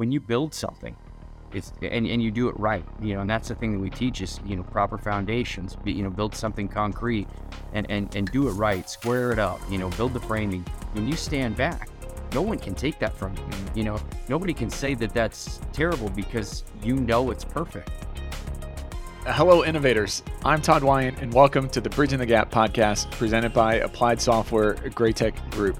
when you build something, it's and, and you do it right, you know, and that's the thing that we teach is you know proper foundations. You know, build something concrete, and and and do it right, square it up. You know, build the framing. When you stand back, no one can take that from you. You know, nobody can say that that's terrible because you know it's perfect. Hello, innovators. I'm Todd Wyant, and welcome to the Bridging the Gap podcast presented by Applied Software Graitec Group.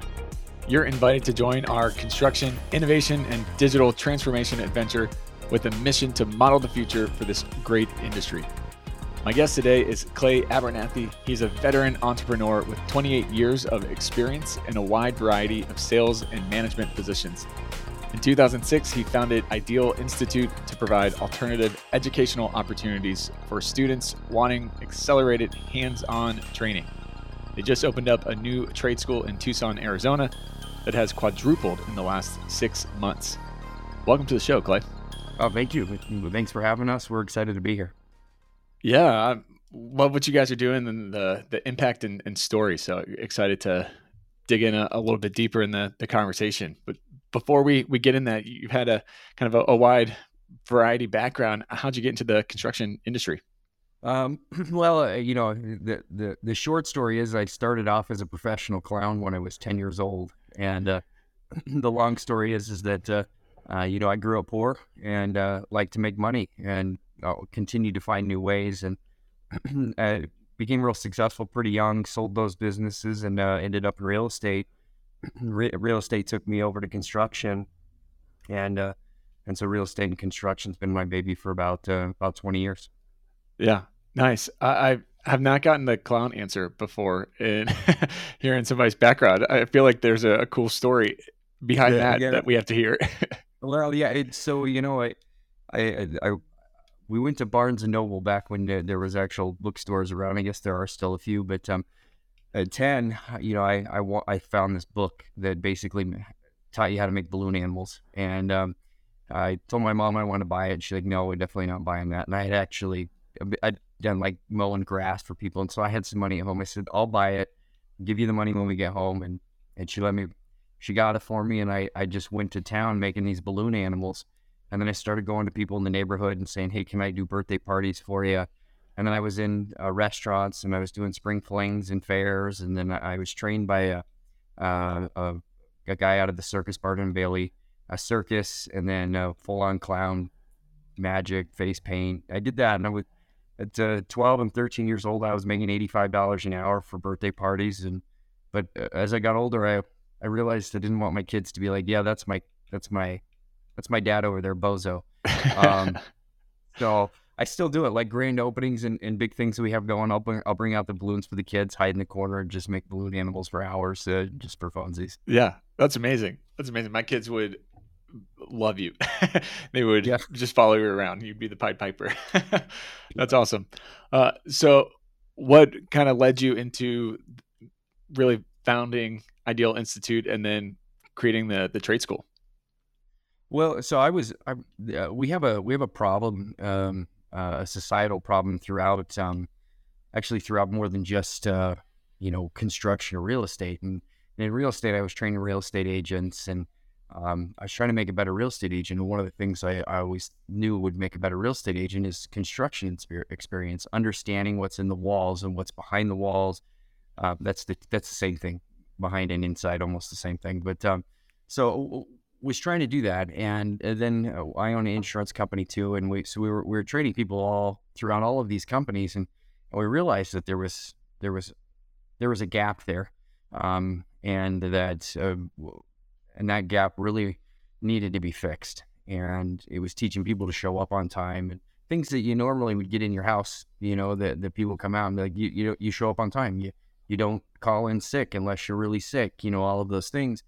You're invited to join our construction, innovation, and digital transformation adventure with a mission to model the future for this great industry. My guest today is Clay Abernathy. He's a veteran entrepreneur with 28 years of experience in a wide variety of sales and management positions. In 2006, he founded Ideal Institute to provide alternative educational opportunities for students wanting accelerated hands on training. They just opened up a new trade school in Tucson, Arizona that has quadrupled in the last six months. Welcome to the show, Clay. Oh, thank you. Thanks for having us. We're excited to be here. Yeah, I love what you guys are doing and the the impact and, and story. So excited to dig in a, a, little bit deeper in the, the conversation. But before we, we get in that, you've had a kind of a, a wide variety background. How'd you get into the construction industry? Um, well, uh, you know, the, the, the short story is I started off as a professional clown when I was 10 years old. And, uh, the long story is, is that, uh, uh, you know, I grew up poor and uh, like to make money and I'll continue to find new ways and uh, became real successful pretty young. Sold those businesses and uh, ended up in real estate. Re- real estate took me over to construction, and uh, and so real estate and construction's been my baby for about uh, about twenty years. Yeah, nice. I, I have not gotten the clown answer before in hearing somebody's background. I feel like there's a, a cool story behind yeah, that yeah. that we have to hear. Well, yeah. It's so you know, I, I, I, we went to Barnes and Noble back when there, there, was actual bookstores around. I guess there are still a few, but um, at ten, you know, I, I, I found this book that basically taught you how to make balloon animals, and um, I told my mom I wanted to buy it. She's like, "No, we're definitely not buying that." And I had actually, I'd done like mowing grass for people, and so I had some money at home. I said, "I'll buy it, give you the money when we get home," and and she let me she got it for me and I, I just went to town making these balloon animals and then i started going to people in the neighborhood and saying hey can i do birthday parties for you and then i was in uh, restaurants and i was doing spring flings and fairs and then i, was trained by a, uh, a, a, guy out of the circus Barnum bailey a circus and then a full-on clown magic face paint i did that and i was at uh, 12 and 13 years old i was making $85 an hour for birthday parties and but uh, as i got older i I realized I didn't want my kids to be like, yeah, that's my that's my that's my dad over there, bozo. Um, so I still do it, like grand openings and, and big things that we have going. I'll bring I'll bring out the balloons for the kids, hide in the corner, and just make balloon animals for hours, uh, just for funsies. Yeah, that's amazing. That's amazing. My kids would love you. they would yeah. just follow you around. You'd be the Pied Piper. that's awesome. Uh, so, what kind of led you into really founding Ideal Institute and then creating the the trade school? Well, so I was. I, uh, we have a we have a problem, um, uh, a societal problem throughout. Um, actually, throughout more than just uh, you know construction or real estate. And, and, in real estate, I was training real estate agents, and um, I was trying to make a better real estate agent. And one of the things I, I always knew would make a better real estate agent is construction experience, understanding what's in the walls and what's behind the walls. Uh, that's the that's the same thing behind and inside, almost the same thing. But um, so was trying to do that, and, and then uh, I own an insurance company too, and we so we were we were trading people all throughout all of these companies, and, and we realized that there was there was there was a gap there, um, and that uh, and that gap really needed to be fixed, and it was teaching people to show up on time and things that you normally would get in your house, you know, that, that people come out and like you you you show up on time, you you don't call in sick unless you're really sick, you know, all of those things.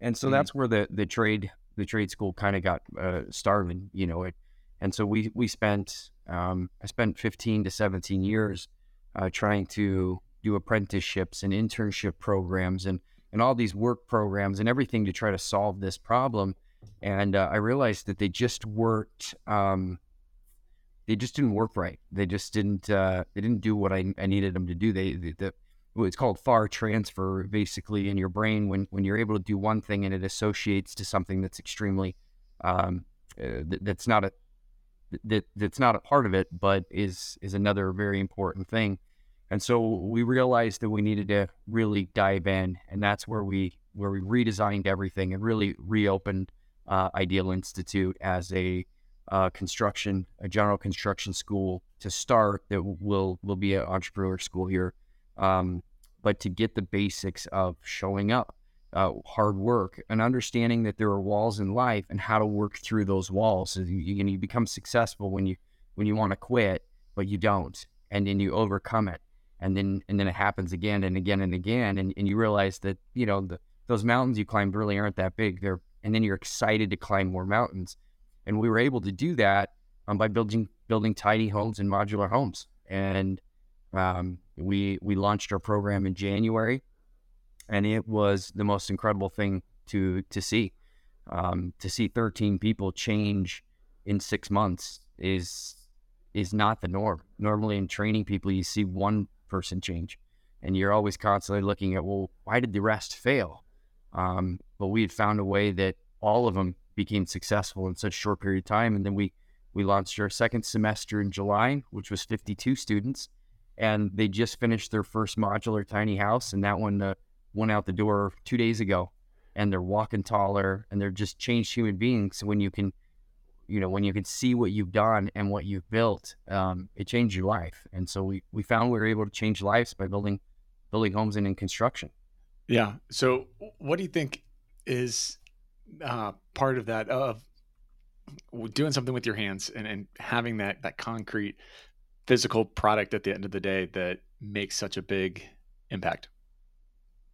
And so mm-hmm. that's where the, the trade, the trade school kind of got uh, started, you know, it, and so we, we spent, um, I spent 15 to 17 years uh, trying to do apprenticeships and internship programs and, and all these work programs and everything to try to solve this problem. And uh, I realized that they just worked, um, they just didn't work right. They just didn't, uh, they didn't do what I, I needed them to do. They, the, the it's called far transfer basically in your brain when when you're able to do one thing and it associates to something that's extremely um, uh, th- that's not a that that's not a part of it, but is is another very important thing. And so we realized that we needed to really dive in, and that's where we where we redesigned everything and really reopened uh, Ideal Institute as a uh, construction, a general construction school to start that will will be an entrepreneur school here, um, but to get the basics of showing up, uh, hard work, and understanding that there are walls in life and how to work through those walls. You, you become successful when you when you want to quit, but you don't, and then you overcome it, and then and then it happens again and again and again, and, and you realize that you know the, those mountains you climbed really aren't that big. They're and then you're excited to climb more mountains and we were able to do that um, by building building tiny homes and modular homes. And um, we we launched our program in January, and it was the most incredible thing to to see. Um, to see 13 people change in six months is is not the norm. Normally, in training people, you see one person change, and you're always constantly looking at, well, why did the rest fail? Um, but we had found a way that all of them became successful in such a short period of time. And then we we launched our second semester in July, which was 52 students, and they just finished their first modular tiny house, and that one uh, went out the door two days ago. And they're walking taller, and they're just changed human beings. When you can, you know, when you can see what you've done and what you've built, um, it changed your life. And so we we found we were able to change lives by building building homes and in construction. Yeah. So what do you think is uh, part of that of doing something with your hands and, and having that that concrete physical product at the end of the day that makes such a big impact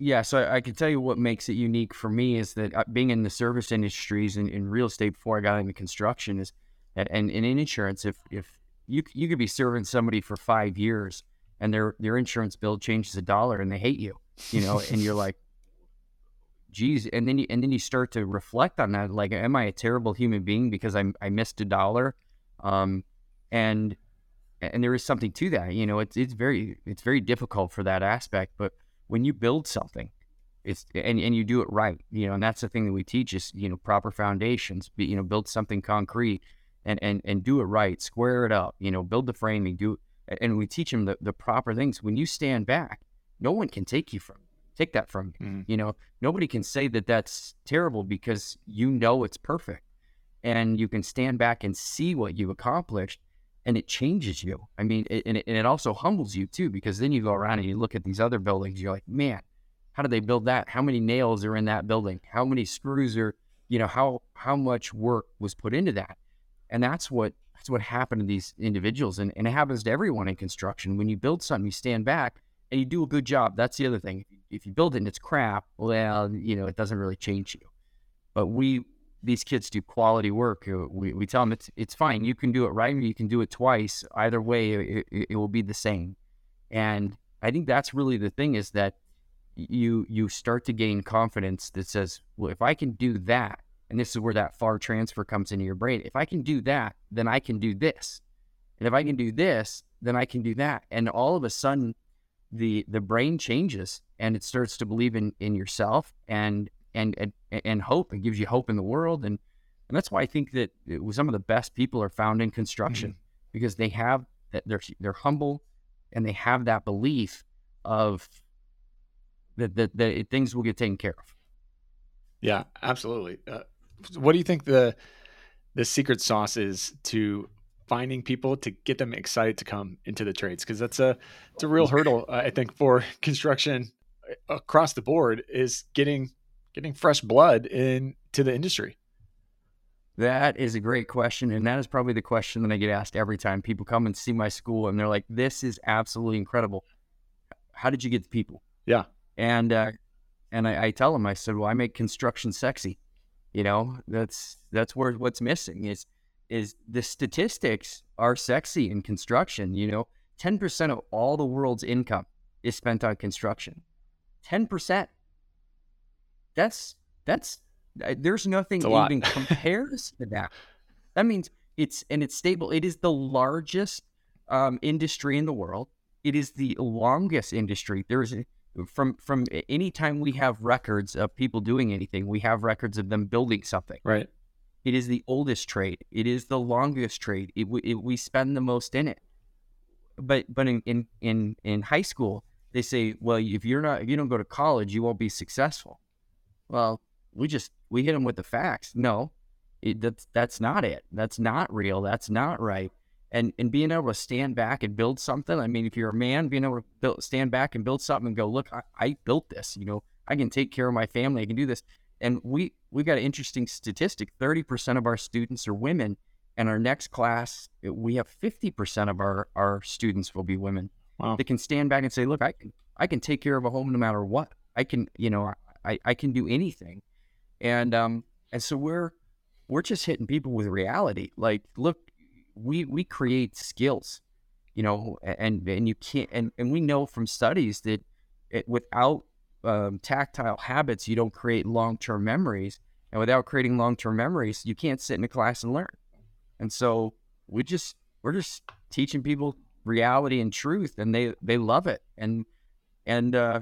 yeah so i, can tell you what makes it unique for me is that uh, being in the service industries and in real estate before i got into construction is that and, and in insurance if if you you could be serving somebody for five years and their their insurance bill changes a dollar and they hate you you know and you're like geez, and then you, and then you start to reflect on that. Like, am I a terrible human being because I I missed a dollar? Um, and and there is something to that. You know, it's it's very it's very difficult for that aspect. But when you build something, it's and and you do it right. You know, and that's the thing that we teach is you know proper foundations. Be, you know, build something concrete and and and do it right. Square it up. You know, build the framing. Do and we teach them the, the proper things. When you stand back, no one can take you from take that from you. Mm. You know, nobody can say that that's terrible because you know it's perfect. And you can stand back and see what you've accomplished and it changes you. I mean, it, and, it, and it also humbles you too, because then you go around and you look at these other buildings, you're like, man, how did they build that? How many nails are in that building? How many screws are, you know, how, how much work was put into that? And that's what, that's what happened to these individuals. And, and it happens to everyone in construction. When you build something, you stand back and you do a good job. That's the other thing. If you build it and it's crap, well, you know, it doesn't really change you. But we, these kids do quality work. We, we tell them it's it's fine. You can do it right, you can do it twice. Either way, it, it will be the same. And I think that's really the thing is that you you start to gain confidence that says, well, if I can do that, and this is where that far transfer comes into your brain. If I can do that, then I can do this, and if I can do this, then I can do that. And all of a sudden, the the brain changes and it starts to believe in in yourself and and and, and hope. It gives you hope in the world, and and that's why I think that some of the best people are found in construction mm-hmm. because they have that they're they're humble and they have that belief of that that, that things will get taken care of. Yeah, absolutely. Uh, what do you think the the secret sauce is to finding people to get them excited to come into the trades because that's a it's a real hurdle I think for construction uh, across the board is getting getting fresh blood into the industry. That is a great question, and that is probably the question that I get asked every time people come and see my school, and they're like, "This is absolutely incredible. How did you get the people?" Yeah, and uh, and I, I tell them, I said, "Well, I make construction sexy. You know, that's that's where what's missing is is the statistics are sexy in construction. You know, 10% of all the world's income is spent on construction. 10%. That's, that's, there's nothing even compares to that. That means it's, and it's stable. It is the largest um, industry in the world. It is the longest industry. There's from from any time we have records of people doing anything, we have records of them building something. Right It is the oldest trade. It is the longest trade. It, it, we spend the most in it. But but in, in in in high school, they say, well, if you're not if you don't go to college, you won't be successful. Well, we just we hit them with the facts. No, it, that's that's not it. That's not real. That's not right. And and being able to stand back and build something. I mean, if you're a man, being able to build, stand back and build something and go, look, I, I built this. You know, I can take care of my family. I can do this. And we we got an interesting statistic: thirty percent of our students are women. And our next class, we have fifty percent of our our students will be women. Wow. They can stand back and say, "Look, I can I can take care of a home no matter what. I can, you know, I I can do anything." And um and so we're we're just hitting people with reality. Like, look, we we create skills, you know, and and you can't and and we know from studies that it, without um, tactile habits, you don't create long term memories. And without creating long term memories, you can't sit in a class and learn. And so we just we're just teaching people reality and truth, and they they love it, and and uh,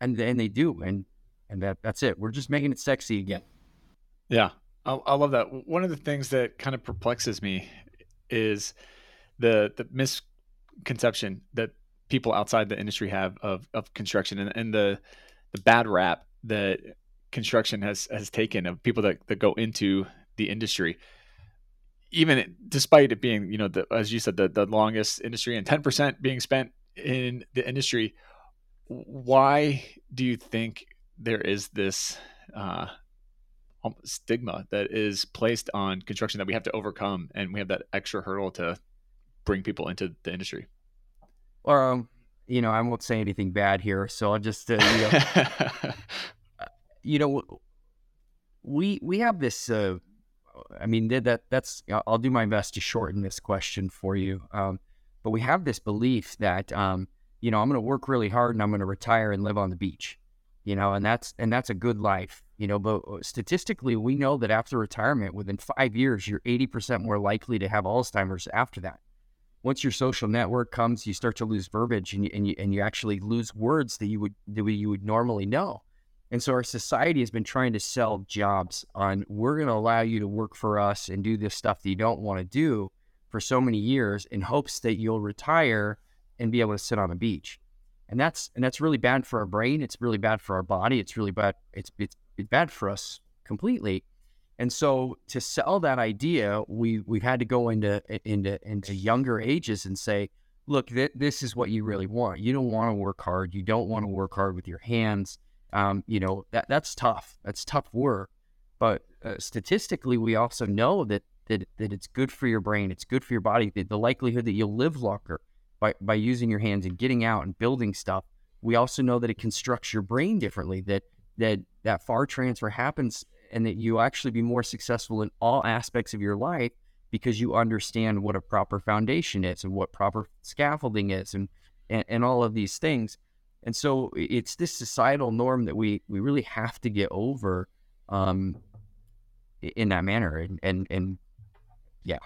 and and they do, and and that that's it. We're just making it sexy again. Yeah, I, I love that. One of the things that kind of perplexes me is the the misconception that people outside the industry have of of construction and, and the the bad rap that construction has has taken of people that, that go into the industry even despite it being you know the, as you said the, the longest industry and 10% being spent in the industry why do you think there is this uh, stigma that is placed on construction that we have to overcome and we have that extra hurdle to bring people into the industry um you know, I won't say anything bad here, so I'll just, uh, you know, uh, you know, we we have this. Uh, I mean, that that's. I'll do my best to shorten this question for you. Um, but we have this belief that, um, you know, I'm going to work really hard and I'm going to retire and live on the beach, you know, and that's and that's a good life, you know. But uh, statistically, we know that after retirement, within five years, you're 80% more likely to have Alzheimer's after that once your social network comes, you start to lose verbiage and you, and you, and you actually lose words that you would that you would normally know. And so our society has been trying to sell jobs on we're going to allow you to work for us and do this stuff that you don't want to do for so many years in hopes that you'll retire and be able to sit on a beach. And that's and that's really bad for our brain. It's really bad for our body. It's really bad. It's it's, it's bad for us completely. And so to sell that idea, we we've had to go into into into younger ages and say, look, th- this is what you really want. You don't want to work hard. You don't want to work hard with your hands. Um, you know that that's tough. That's tough work. But uh, statistically, we also know that that that it's good for your brain. It's good for your body. The, the likelihood that you'll live longer by by using your hands and getting out and building stuff. We also know that it constructs your brain differently. That that that far transfer happens and that you actually be more successful in all aspects of your life because you understand what a proper foundation is and what proper scaffolding is and, and, and all of these things. And so it's this societal norm that we, we really have to get over um, in that manner. And, and, and yeah.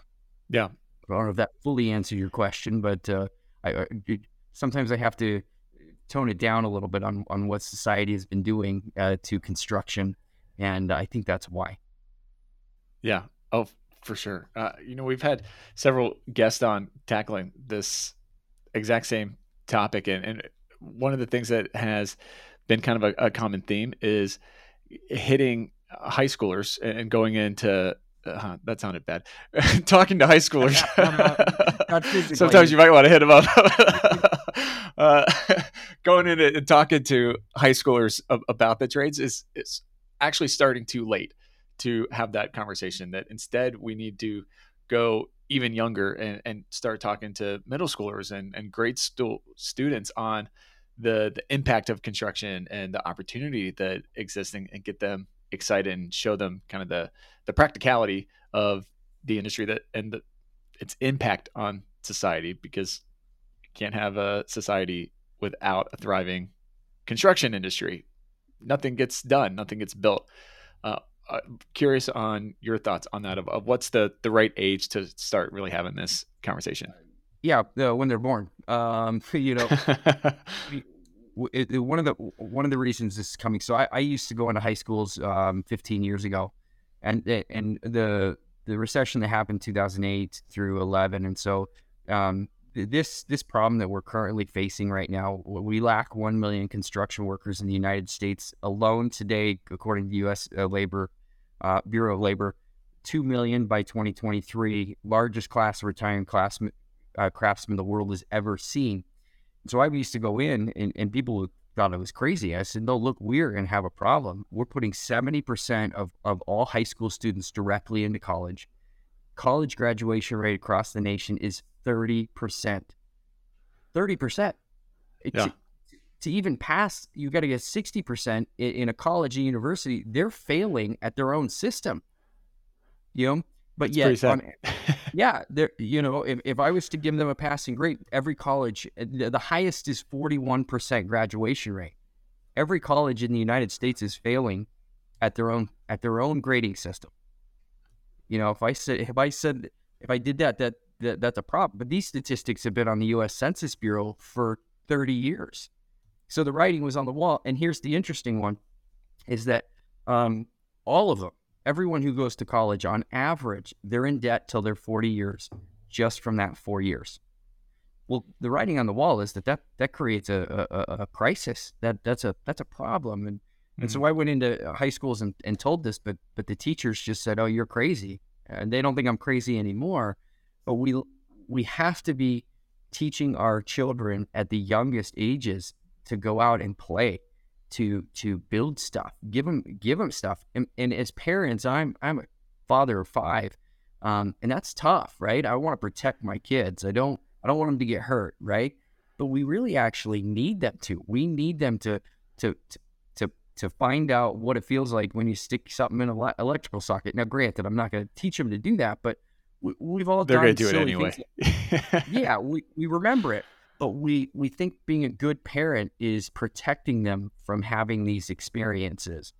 Yeah. I don't know if that fully answered your question, but uh, I, sometimes I have to tone it down a little bit on, on what society has been doing uh, to construction and I think that's why. Yeah. Oh, for sure. Uh, you know, we've had several guests on tackling this exact same topic, and, and one of the things that has been kind of a, a common theme is hitting high schoolers and going into uh, that sounded bad. Talking to high schoolers. Sometimes you might want to hit them up. uh, going in and talking to high schoolers about the trades is is actually starting too late to have that conversation. That instead we need to go even younger and, and start talking to middle schoolers and, and grade stu- students on the the impact of construction and the opportunity that exists and, and get them excited and show them kind of the the practicality of the industry that and the, its impact on society because you can't have a society without a thriving construction industry nothing gets done, nothing gets built. Uh, uh, curious on your thoughts on that of, of, what's the the right age to start really having this conversation. Yeah, uh, when they're born. Um, you know, it, it, one of the one of the reasons this is coming. So I, I used to go into high schools um, 15 years ago, and and the the recession that happened 2008 through 11, and so um, this this problem that we're currently facing right now, we lack one million construction workers in the United States alone today, according to the U.S. Uh, Labor uh, Bureau of Labor. Two million by 2023, largest class of retiring class, uh, craftsmen the world has ever seen. So I used to go in, and, and people thought it was crazy. I said, "No, look, we're going to have a problem. We're putting 70% of of all high school students directly into college. College graduation rate across the nation is 30%. 30%. Yeah. To, to even pass, you got to get 60% in, in a college or university. They're failing at their own system. You know, but yet, on, yeah, there. You know, if, if I was to give them a passing grade, every college, uh, the, the highest is forty one percent graduation rate. Every college in the United States is failing at their own at their own grading system. You know, if I said if I said if I did that, that, that that's a problem. But these statistics have been on the U.S. Census Bureau for thirty years, so the writing was on the wall. And here's the interesting one: is that um, all of them everyone who goes to college, on average, they're in debt till they're 40 years just from that four years. Well, the writing on the wall is that that, that creates a, a, a crisis. That that's a that's a problem. And and so mm-hmm. I went into uh, high schools and, and told this, but but the teachers just said, "Oh, you're crazy," and they don't think I'm crazy anymore. But we we have to be teaching our children at the youngest ages to go out and play to to build stuff give them give them stuff. And, and as parents i'm i'm a father of five um, and that's tough right? I want to protect my kids. I don't i don't want them to get hurt right? But we really actually need them to. We need them to to to to, to find out what it feels like when you stick something in an electrical socket. Now granted i'm not going to teach them to do that but we, we've all They're done going to do it anyway. yeah, we, we remember it, but we we think being a good parent is protecting them from having these experiences.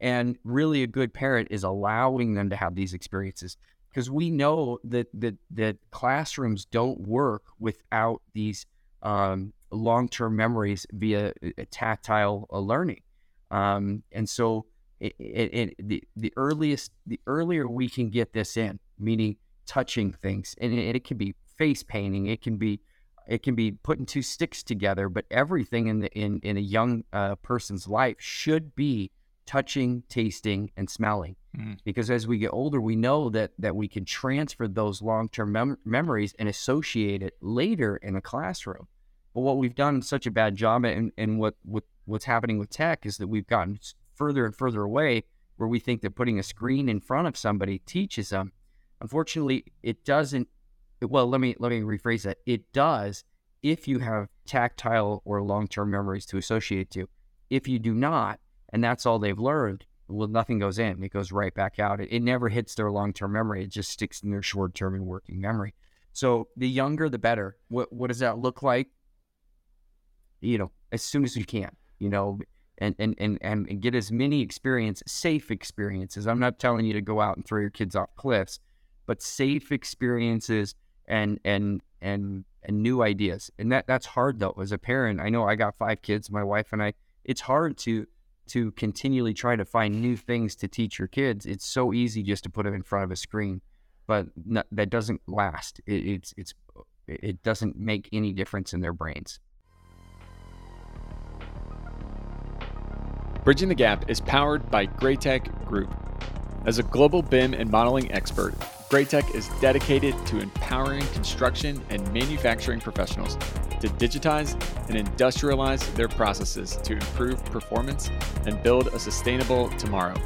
And really a good parent is allowing them to have these experiences because we know that that that classrooms don't work without these um, long-term memories via uh, tactile uh, learning. Um, and so it, it, it, the the earliest the earlier we can get this in, meaning touching things, and it, it can be face painting, it can be it can be putting two sticks together, but everything in the in in a young uh, person's life should be touching, tasting, and smelling. Mm. Because as we get older, we know that that we can transfer those long term mem- memories and associate it later in a classroom. But what we've done such a bad job, and and what what what's happening with tech is that we've gotten further and further away, where we think that putting a screen in front of somebody teaches them. Unfortunately, it doesn't well let me let me rephrase that. It does if you have tactile or long-term memories to associate to. If you do not and that's all they've learned well nothing goes in. It goes right back out. It, it never hits their long-term memory. It just sticks in their short-term and working memory. So the younger the better. What what does that look like? You know as soon as you can you know and and and, and get as many experience safe experiences. I'm not telling you to go out and throw your kids off cliffs but safe experiences and and and and new ideas. And that that's hard though. As a parent, I know I got five kids, my wife and I. It's hard to to continually try to find new things to teach your kids. It's so easy just to put them in front of a screen, but that doesn't last. It, it's it's it doesn't make any difference in their brains. Bridging the Gap is powered by Graitec Group. As a global BIM and modeling expert, Graitec is dedicated to empowering construction and manufacturing professionals to digitize and industrialize their processes to improve performance and build a sustainable tomorrow.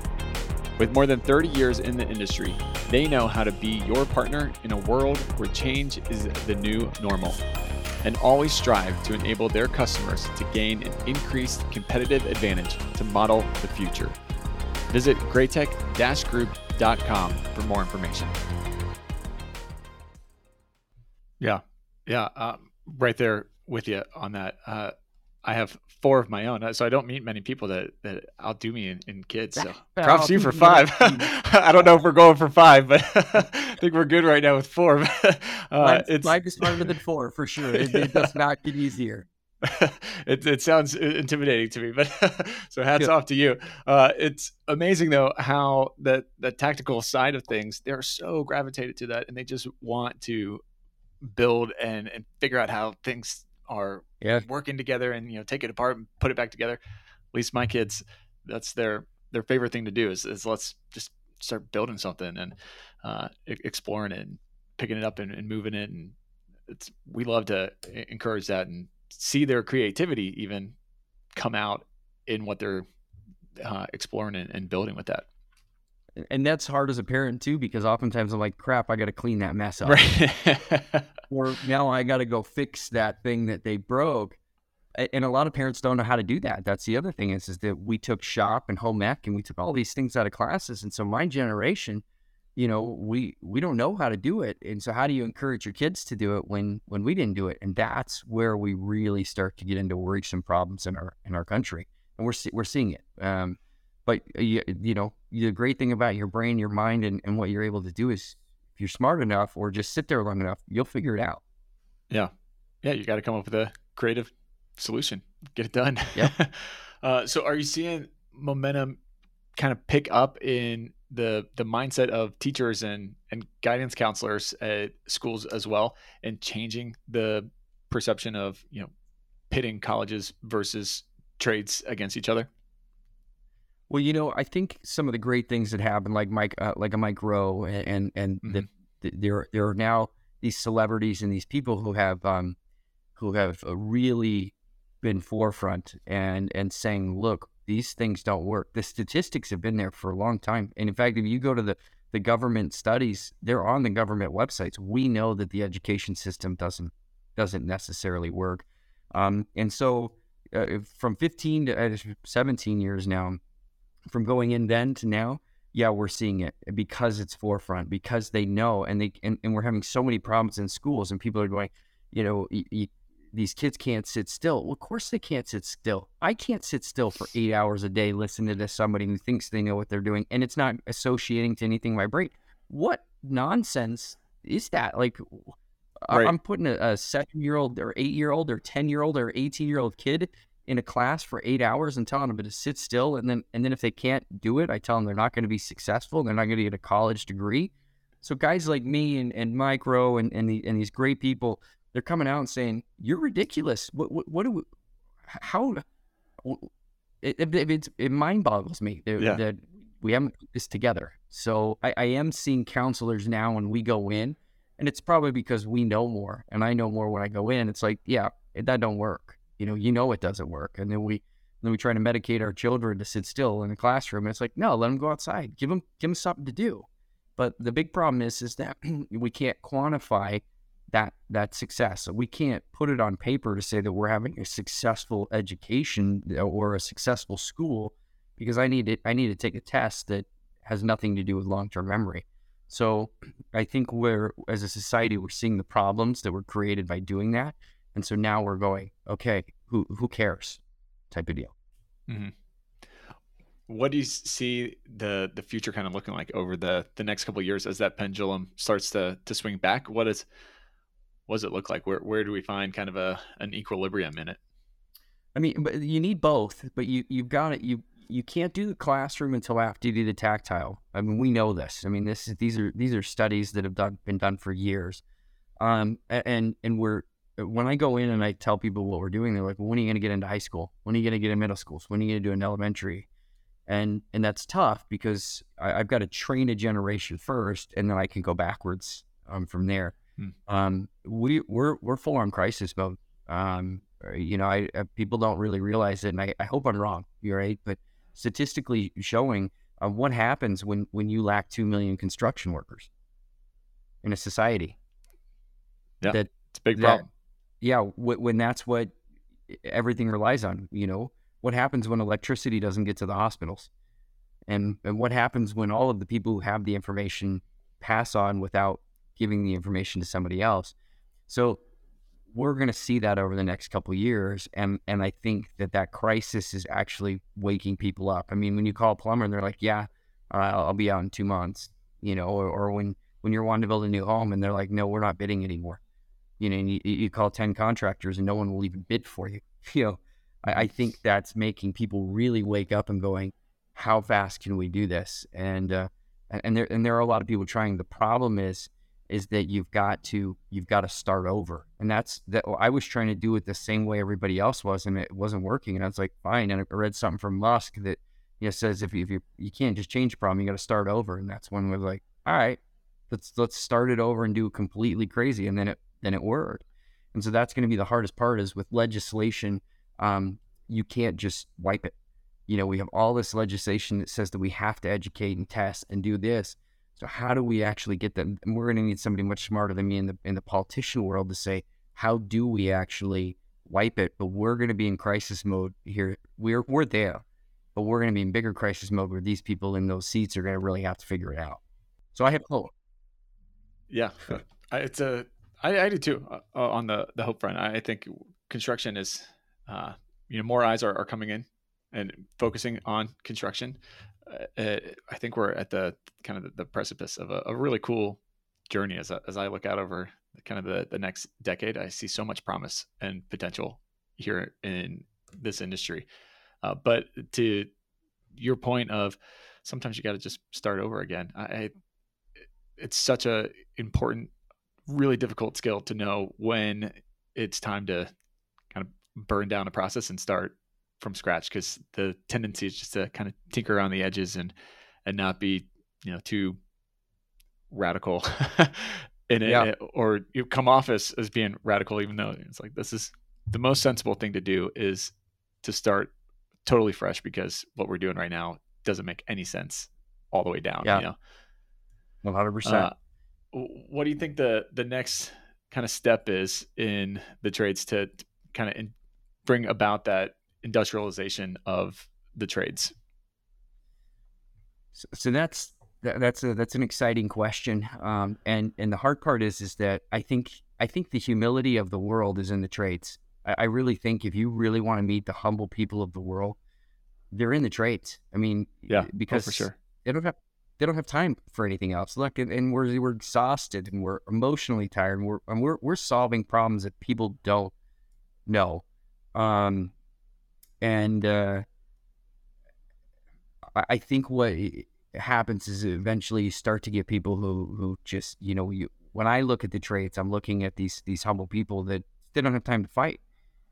With more than 30 years in the industry, they know how to be your partner in a world where change is the new normal and always strive to enable their customers to gain an increased competitive advantage to model the future. Visit graitec-group.com for more information. Yeah, yeah, um, right there with you on that. Uh, I have four of my own, so I don't meet many people that, that outdo me in, in kids. So props to you for five. I don't know if we're going for five, but I think we're good right now with four. uh, Life, it's life is harder than four for sure. It, it does not get easier. it, it sounds intimidating to me, but so hats yeah. off to you. Uh, it's amazing though how that the tactical side of things they're so gravitated to that, and they just want to build and and figure out how things are yeah. working together, and you know take it apart and put it back together. At least my kids, that's their their favorite thing to do is, is let's just start building something and uh, exploring it and picking it up and, and moving it and it's we love to encourage that and see their creativity even come out in what they're uh, exploring and, and, building with that. And that's hard as a parent too, because oftentimes I'm like, crap, I got to clean that mess up. Right. or now I got to go fix that thing that they broke. And a lot of parents don't know how to do that. That's the other thing is, is that we took shop and home ec and we took all these things out of classes. And so my generation, you know we we don't know how to do it and so how do you encourage your kids to do it when when we didn't do it? And that's where we really start to get into worrisome problems in our in our country and we're we're seeing it. Um, but uh, you, you know the great thing about your brain your mind and, and what you're able to do is if you're smart enough or just sit there long enough you'll figure it out. Yeah. Yeah you got to come up with a creative solution. Get it done. Yeah uh, so are you seeing momentum kind of pick up in the the mindset of teachers and and guidance counselors at schools as well and changing the perception of you know pitting colleges versus trades against each other well you know i think some of the great things that happened, like mike uh, like a mike rowe and and mm-hmm. the, the, there there are now these celebrities and these people who have um who have really been forefront and and saying look these things don't work. The statistics have been there for a long time. And in fact, if you go to the, the government studies, they're on the government websites. We know that the education system doesn't doesn't necessarily work. Um, and so uh, from 15 to uh, 17 years now, from going in then to now, yeah, we're seeing it because it's forefront, because they know, and they and, and we're having so many problems in schools, and people are going, you know, you, these kids can't sit still. Well, of course they can't sit still. I can't sit still for eight hours a day listening to somebody who thinks they know what they're doing and it's not associating to anything in my brain. What nonsense is that? Like, right. I'm putting a, a seven year old or eight year old or 10 year old or 18 year old kid in a class for eight hours and telling them to sit still. And then, and then if they can't do it, I tell them they're not going to be successful. They're not going to get a college degree. So guys like me and, and Mike Rowe and, and, the, and these great people they're coming out and saying you're ridiculous. What what, what do we, how it, it, it mind boggles me that, yeah. that, we haven't put this together. So I, I am seeing counselors now when we go in, and it's probably because we know more, and I know more when I go in. It's like, yeah, that don't work. You know, you know it doesn't work, and then we then we try to medicate our children to sit still in the classroom. And it's like, no, let them go outside. Give them give them something to do. But the big problem is is that we can't quantify that that success. So we can't put it on paper to say that we're having a successful education or a successful school because I need it. I need to take a test that has nothing to do with long term memory. So I think we're as a society we're seeing the problems that were created by doing that, and so now we're going okay, who who cares, type of deal. Mm-hmm. What do you see the the future kind of looking like over the the next couple years as that pendulum starts to to swing back? What is what does it look like? Where where do we find kind of a an equilibrium in it? I mean, but you need both, but you you've got it. You you can't do the classroom until after you do the tactile. I mean, we know this. I mean, this is these are these are studies that have done been done for years. Um, and and we're when I go in and I tell people what we're doing, they're like, well, "When are you going to get into high school? When are you going to get in middle schools? When are you going to do an elementary?" And and that's tough because I, have got to train a generation first, and then I can go backwards um, from there. Hmm. Um, we we're we're full on crisis mode. Um, uh, you know, I, I, people don't really realize it, and I, I hope I'm wrong. You're right, but statistically showing uh, what happens when when you lack two million construction workers in a society. Yeah, that it's a big that, problem. Yeah, when that's what everything relies on. You know, what happens when electricity doesn't get to the hospitals, and and what happens when all of the people who have the information pass on without giving the information to somebody else. So we're going to see that over the next couple years, and and I think that that crisis is actually waking people up. I mean, when you call a plumber, and they're like, "Yeah, uh, I'll be out in two months," you know, or, or when when you're wanting to build a new home, and they're like, "No, we're not bidding anymore." You know, and you, you call ten contractors, and no one will even bid for you. you know, I, I think that's making people really wake up and going, how fast can we do this? And uh, and there and there are a lot of people trying. The problem is is that you've got to you've got to start over, and that's that. I was trying to do it the same way everybody else was, and it wasn't working. And I was like, fine. And I read something from Musk that you know says if you, if you you can't just change the problem, you got to start over. And that's when we're like, all right, let's let's start it over and do it completely crazy, and then it then it worked. And so that's going to be the hardest part is with legislation. Um, you can't just wipe it you know, we have all this legislation that says that we have to educate and test and do this. So how do we actually get them? And we're going to need somebody much smarter than me in the in the politician world to say how do we actually wipe it? But we're going to be in crisis mode here. We're we're there, but we're going to be in bigger crisis mode where these people in those seats are going to really have to figure it out. So I have hope. Yeah, it's a I, I do too uh, on the the hope front. I think construction is, uh, you know, more eyes are, are coming in and focusing on construction, uh, uh, I think we're at the kind of the, precipice of a, a, really cool journey. As, as I look out over kind of the, the next decade, I see so much promise and potential here in this industry. Uh, but to your point of sometimes you got to just start over again. I, I, it's such a important, really difficult skill to know when it's time to kind of burn down a process and start from scratch because the tendency is just to kind of tinker around the edges and and not be you know too radical in it yeah. or you come off as, as being radical even though it's like this is the most sensible thing to do is to start totally fresh because what we're doing right now doesn't make any sense all the way down yeah. you know 100% uh, what do you think the the next kind of step is in the trades to, to kind of in, bring about that industrialization of the trades? So, so that's that, that's a that's an exciting question, um, and and the hard part is is that I think I think the humility of the world is in the trades. I, I really think if you really want to meet the humble people of the world, they're in the trades. I mean, yeah, because oh, for sure they don't have they don't have time for anything else. Look, and, and, we're we're exhausted and we're emotionally tired and we're and we're we're solving problems that people don't know. Um, and uh, I think what happens is eventually you start to get people who who just you know you when I look at the trades, I'm looking at these these humble people that they don't have time to fight.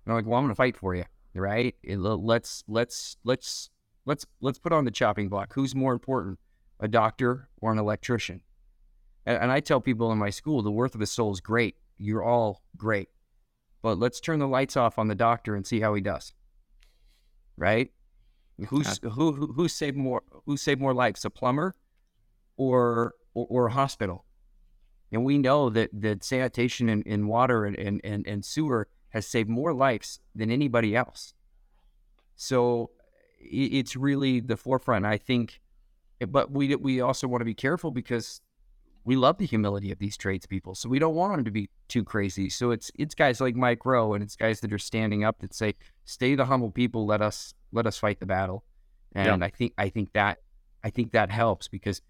And I'm like, well, I'm going to fight for you, right? It, let's let's let's let's let's put on the chopping block. Who's more important, a doctor or an electrician? And, and I tell people in my school, the worth of a soul is great. You're all great, but let's turn the lights off on the doctor and see how he does right? Who's who, who who saved more who saved more lives, a plumber or or, or a hospital? And we know that that sanitation and, and water and, and, and, and sewer has saved more lives than anybody else. So it's really the forefront. I think, but we we also want to be careful because we love the humility of these tradespeople. So we don't want them to be too crazy. So it's it's guys like Mike Rowe and it's guys that are standing up that say, "Stay the humble people. Let us let us fight the battle." And yeah. I think I think that I think that helps because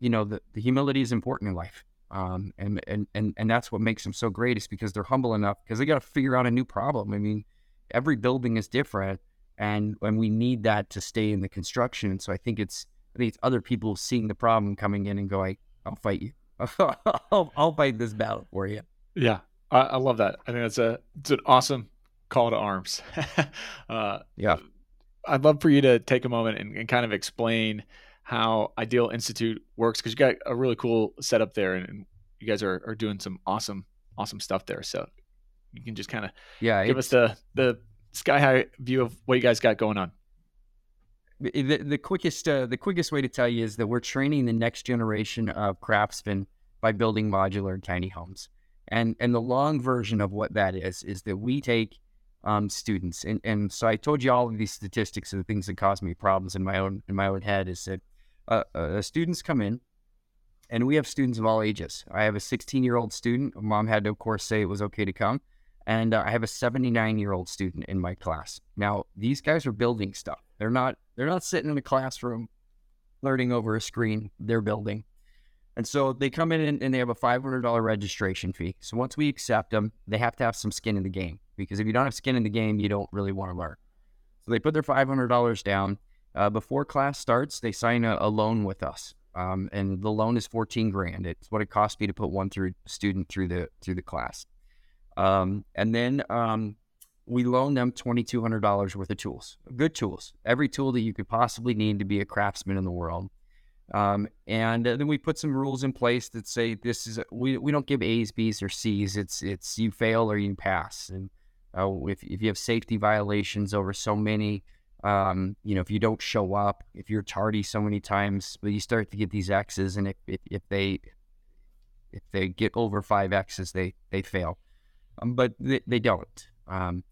you know the, the humility is important in life. Um, and, and and and that's what makes them so great is because they're humble enough because they got to figure out a new problem. I mean, every building is different, and and we need that to stay in the construction. So I think it's I think it's other people seeing the problem coming in and going, I'll fight you. I'll, I'll fight this battle for you. Yeah, I, I, love that. I think that's a it's an awesome call to arms. uh, yeah, I'd love for you to take a moment and, and kind of explain how Ideal Institute works because you got a really cool setup there, and, and you guys are, are doing some awesome awesome stuff there. So you can just kind of yeah give us the the sky high view of what you guys got going on the, the quickest uh, the quickest way to tell you is that we're training the next generation of craftsmen by building modular and tiny homes. And and the long version of what that is is that we take um, students and, and so I told you all of these statistics of the things that cause me problems in my own in my own head is that uh, uh, students come in and we have students of all ages. I have a 16 year old student. Mom had to of course say it was okay to come. And uh, I have a 79 year old student in my class. Now, these guys are building stuff. They're not they're not sitting in a classroom learning over a screen. They're building. And so they come in and, they have a $500 registration fee. So once we accept them, they have to have some skin in the game. because if you don't have skin in the game, you don't really want to learn. So they put their $500 down. Uh, before class starts, they sign a, a loan with us, um, and the loan is 14 grand. It's what it costs me to put one through student through the through the class, um, and then um, we loan them $2,200 worth of tools, good tools, every tool that you could possibly need to be a craftsman in the world. Um, and uh, then we put some rules in place that say this is we, we don't give A's, B's, or C's. It's it's you fail or you pass. And uh, if if you have safety violations over so many, um, you know, if you don't show up, if you're tardy so many times, but you start to get these X's, and if if, if they if they get over five X's, they they fail. Um, but they, they don't. Um,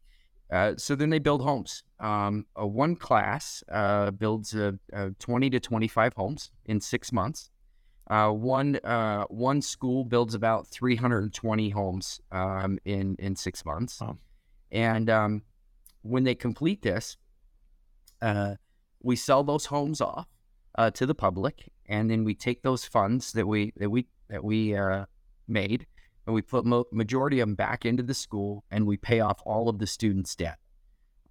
uh, so then they build homes. Um, a one class uh, builds uh, 20 to 25 homes in six months. Uh, one uh, one school builds about 320 homes um, in in six months. Wow. And um, when they complete this, we sell those homes off to the public, and then we take those funds that we that we that we made and we put mo- majority of them back into the school and we pay off all of the students' debt.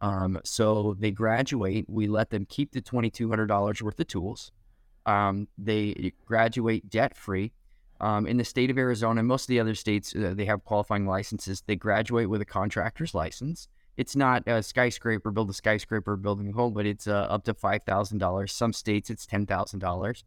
Um, so they graduate. We let them keep the twenty two hundred dollars worth of tools. Um, they graduate debt free. Um, in the state of Arizona, and most of the other states, uh, they have qualifying licenses. They graduate with a contractor's license. It's not a skyscraper, build a skyscraper, building a home, but it's uh, up to five thousand dollars. Some states it's ten thousand dollars.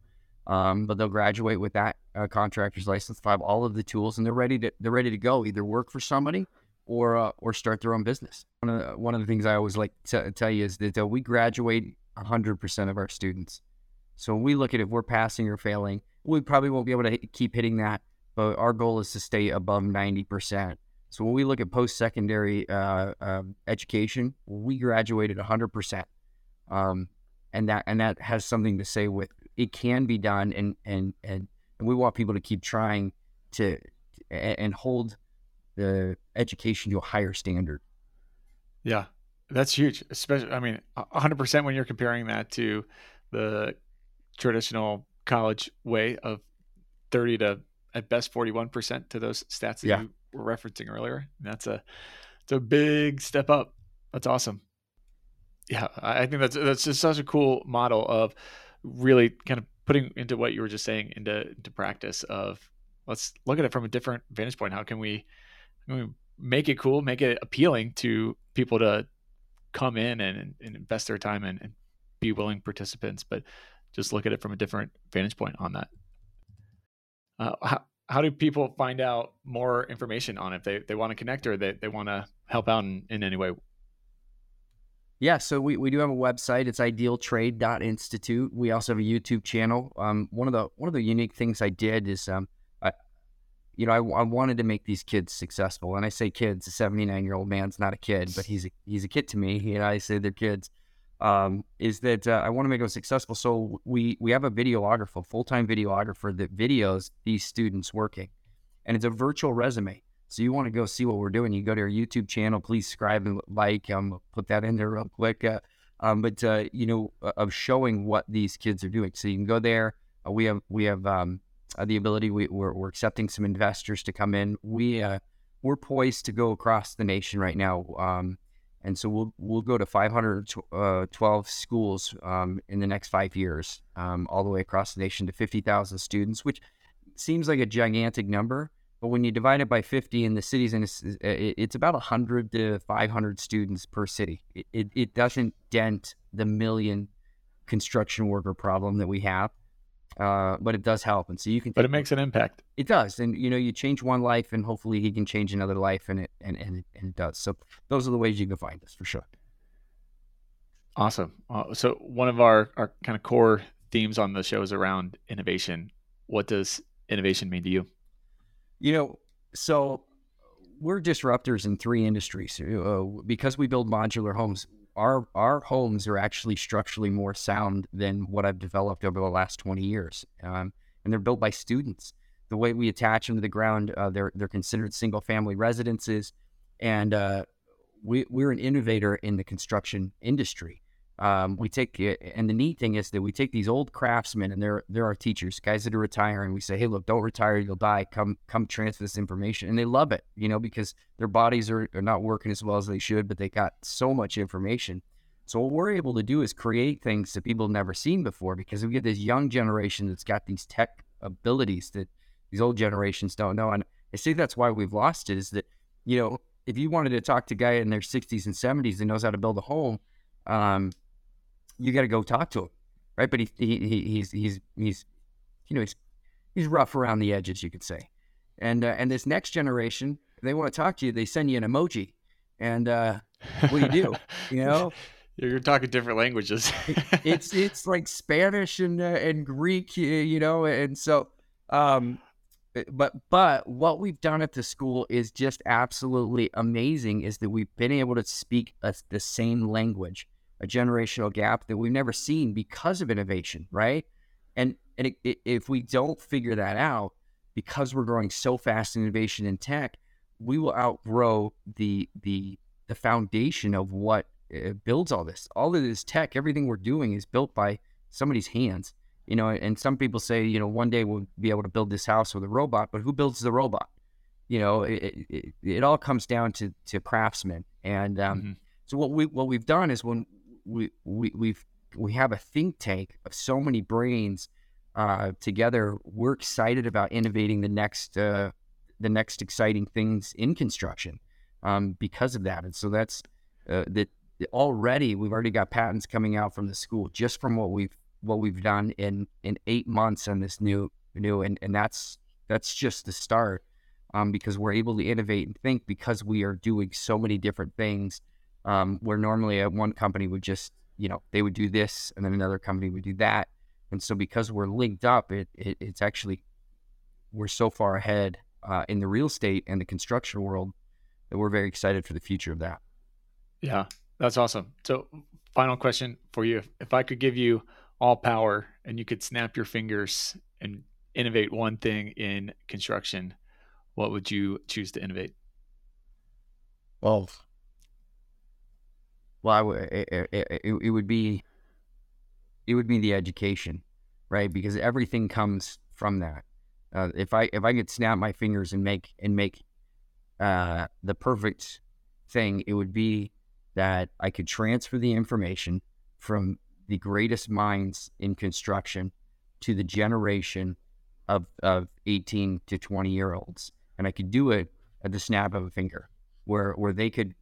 Um, but they'll graduate with that uh, contractor's license, have all of the tools, and they're ready to they're ready to go. Either work for somebody or uh, or start their own business. One of the, one of the things I always like to tell you is that uh, we graduate 100% of our students. So when we look at if we're passing or failing, we probably won't be able to keep hitting that, but our goal is to stay above 90%. So when we look at post secondary uh, uh, education, we graduated 100%. Um, and that and that has something to say with it can be done and and and, and we want people to keep trying to and hold the education to a higher standard. Yeah that's huge especially i mean 100% when you're comparing that to the traditional college way of 30 to at best 41% to those stats that yeah. you were referencing earlier that's a it's a big step up. That's awesome. Yeah i think that's that's just such a cool model of really kind of putting into what you were just saying into into practice of let's look at it from a different vantage point. How can we, can we make it cool, make it appealing to people to come in and, and invest their time and, and be willing participants, but just look at it from a different vantage point on that. Uh, how, how do people find out more information on it? If they, they want to connect or they, they want to help out in, in any way? Yeah, so we, we do have a website. It's idealtrade.institute. We also have a YouTube channel. Um, one of the one of the unique things I did is, um, I, you know, I, I wanted to make these kids successful. And I say kids, a 79 year old man's not a kid, but he's a, he's a kid to me. He and I say they're kids. Um, is that uh, I want to make them successful. So we we have a videographer, full time videographer that videos these students working, and it's a virtual resume. So you want to go see what we're doing, you go to our YouTube channel. Please subscribe and like. Um, put that in there real quick. Uh, um, but uh, you know, of showing what these kids are doing. So you can go there. Uh, we have we have um, uh, the ability. We, we're, we're accepting some investors to come in. We uh, we're poised to go across the nation right now. Um, and so we'll we'll go to 512 uh, schools um, in the next five years, um, all the way across the nation to 50,000 students, which seems like a gigantic number. But when you divide it by 50 in the cities, and it's about 100 to 500 students per city. It, it, it doesn't dent the million construction worker problem that we have, uh, but it does help. And so you can. But it makes an impact. It does, and you know, you change one life, and hopefully he can change another life, and it and and it, and it does. So those are the ways you can find us for sure. Awesome. Uh, so one of our our kind of core themes on the show is around innovation. What does innovation mean to you? You know, so we're disruptors in three industries uh, because we build modular homes. Our our homes are actually structurally more sound than what I've developed over the last twenty years, um, and they're built by students. The way we attach them to the ground, uh, they're they're considered single family residences, and uh, we we're an innovator in the construction industry. Um, we take and the neat thing is that we take these old craftsmen and they're they're our teachers, guys that are retiring. We say, hey, look, don't retire, you'll die. Come come transfer this information, and they love it, you know, because their bodies are, are not working as well as they should, but they got so much information. So what we're able to do is create things that people have never seen before because we get this young generation that's got these tech abilities that these old generations don't know. And I say that's why we've lost it is that, you know, if you wanted to talk to a guy in their 60s and 70s that knows how to build a home, um, you got to go talk to him, right? But he, he, he's he's he's you know he's he's rough around the edges, you could say. And uh, and this next generation, they want to talk to you. They send you an emoji, and uh, what do you do? you know, you're talking different languages. it's it's like Spanish and uh, and Greek, you know, and so. Um, but but what we've done at the school is just absolutely amazing. Is that we've been able to speak a, the same language a generational gap that we've never seen because of innovation, right? And and it, it, if we don't figure that out, because we're growing so fast in innovation in tech, we will outgrow the the the foundation of what uh, builds all this. All of this tech, everything we're doing is built by somebody's hands. You know, and some people say, you know, one day we'll be able to build this house with a robot, but who builds the robot? You know, it, it, it all comes down to to craftsmen. And um, mm-hmm. so what we what we've done is when we, we we've we have a think tank of so many brains uh, together. We're excited about innovating the next uh, the next exciting things in construction um, because of that. And so that's uh, that already we've already got patents coming out from the school just from what we've what we've done in in eight months on this new new and and that's that's just the start um, because we're able to innovate and think because we are doing so many different things um, where normally a, one company would just, you know, they would do this and then another company would do that. And so because we're linked up, it, it it's actually, we're so far ahead uh, in the real estate and the construction world that we're very excited for the future of that. Yeah, that's awesome. So final question for you. If I could give you all power and you could snap your fingers and innovate one thing in construction, what would you choose to innovate? Well, well, it, it, it, it would be it would be the education, right? Because everything comes from that. Uh, if I if I could snap my fingers and make and make uh, the perfect thing, it would be that I could transfer the information from the greatest minds in construction to the generation of of 18 to 20 year olds, and I could do it at the snap of a finger, where where they could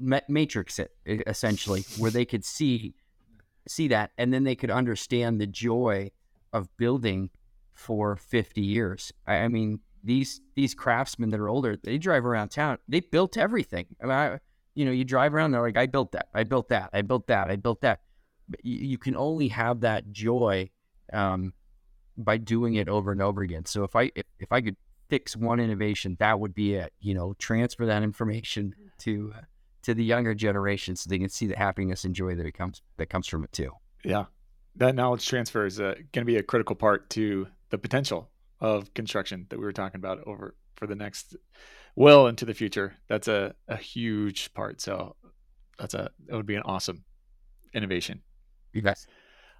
matrix it essentially, where they could see see that, and then they could understand the joy of building for 50 years. I, I mean, these these craftsmen that are older, they drive around town. They built everything. I mean, I, you know, you drive around, they're like, I built that, I built that, I built that, I built that. But you, you can only have that joy um, by doing it over and over again. So if I if, if I could fix one innovation, that would be it. You know, transfer that information to uh, to the younger generation so they can see the happiness and joy that it comes that comes from it too. Yeah, that knowledge transfer is uh, going to be a critical part to the potential of construction that we were talking about over for the next well into the future. That's a, a huge part. So that's a that would be an awesome innovation. You guys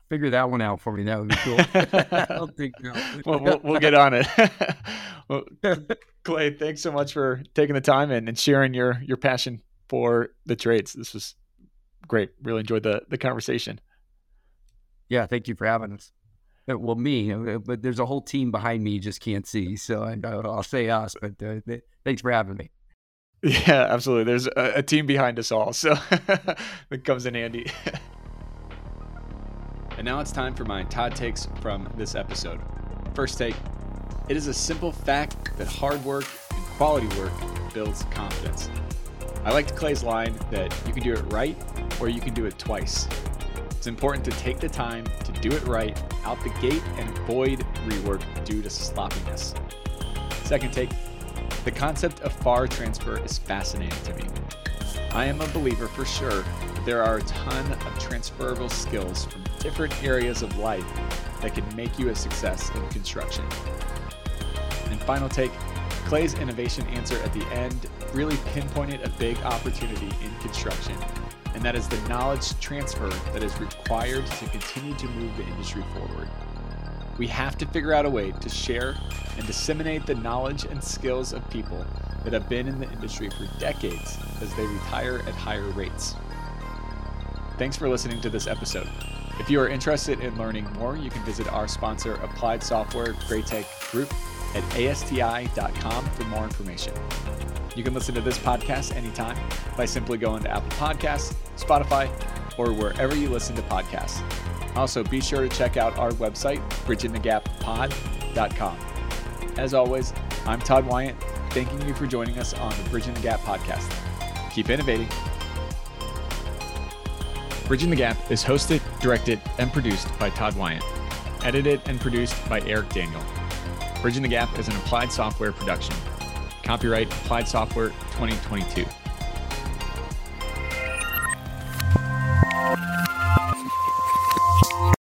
figure that one out for me. That would be cool. I don't think no. well, we'll, we'll get on it. well, Clay, thanks so much for taking the time and, and sharing your your passion for the trades. This was great. Really enjoyed the the conversation. Yeah, thank you for having us. Uh, well, me, uh, but there's a whole team behind me you just can't see. So I, will say us, but uh, thanks for having me. Yeah, absolutely. There's a, a team behind us all, so it comes in handy. and now it's time for my Todd takes from this episode. First take: It is a simple fact that hard work and quality work builds confidence. I liked Clay's line that you can do it right or you can do it twice. It's important to take the time to do it right out the gate and avoid rework due to sloppiness. Second take the concept of FAR transfer is fascinating to me. I am a believer for sure that there are a ton of transferable skills from different areas of life that can make you a success in construction. And final take Clay's innovation answer at the end really pinpointed a big opportunity in construction and that is the knowledge transfer that is required to continue to move the industry forward. We have to figure out a way to share and disseminate the knowledge and skills of people that have been in the industry for decades as they retire at higher rates. Thanks for listening to this episode. If you are interested in learning more, you can visit our sponsor, Applied Software Graitec Group, at asti.com for more information. You can listen to this podcast anytime by simply going to Apple Podcasts, Spotify, or wherever you listen to podcasts. Also, be sure to check out our website, bridgingthegappod.com. As always, I'm Todd Wyant, thanking you for joining us on the Bridging the Gap podcast. Keep innovating. Bridging the Gap is hosted, directed, and produced by Todd Wyant. Edited and produced by Eric Daniel. Bridging the Gap is an applied software production. Copyright Applied Software 2022.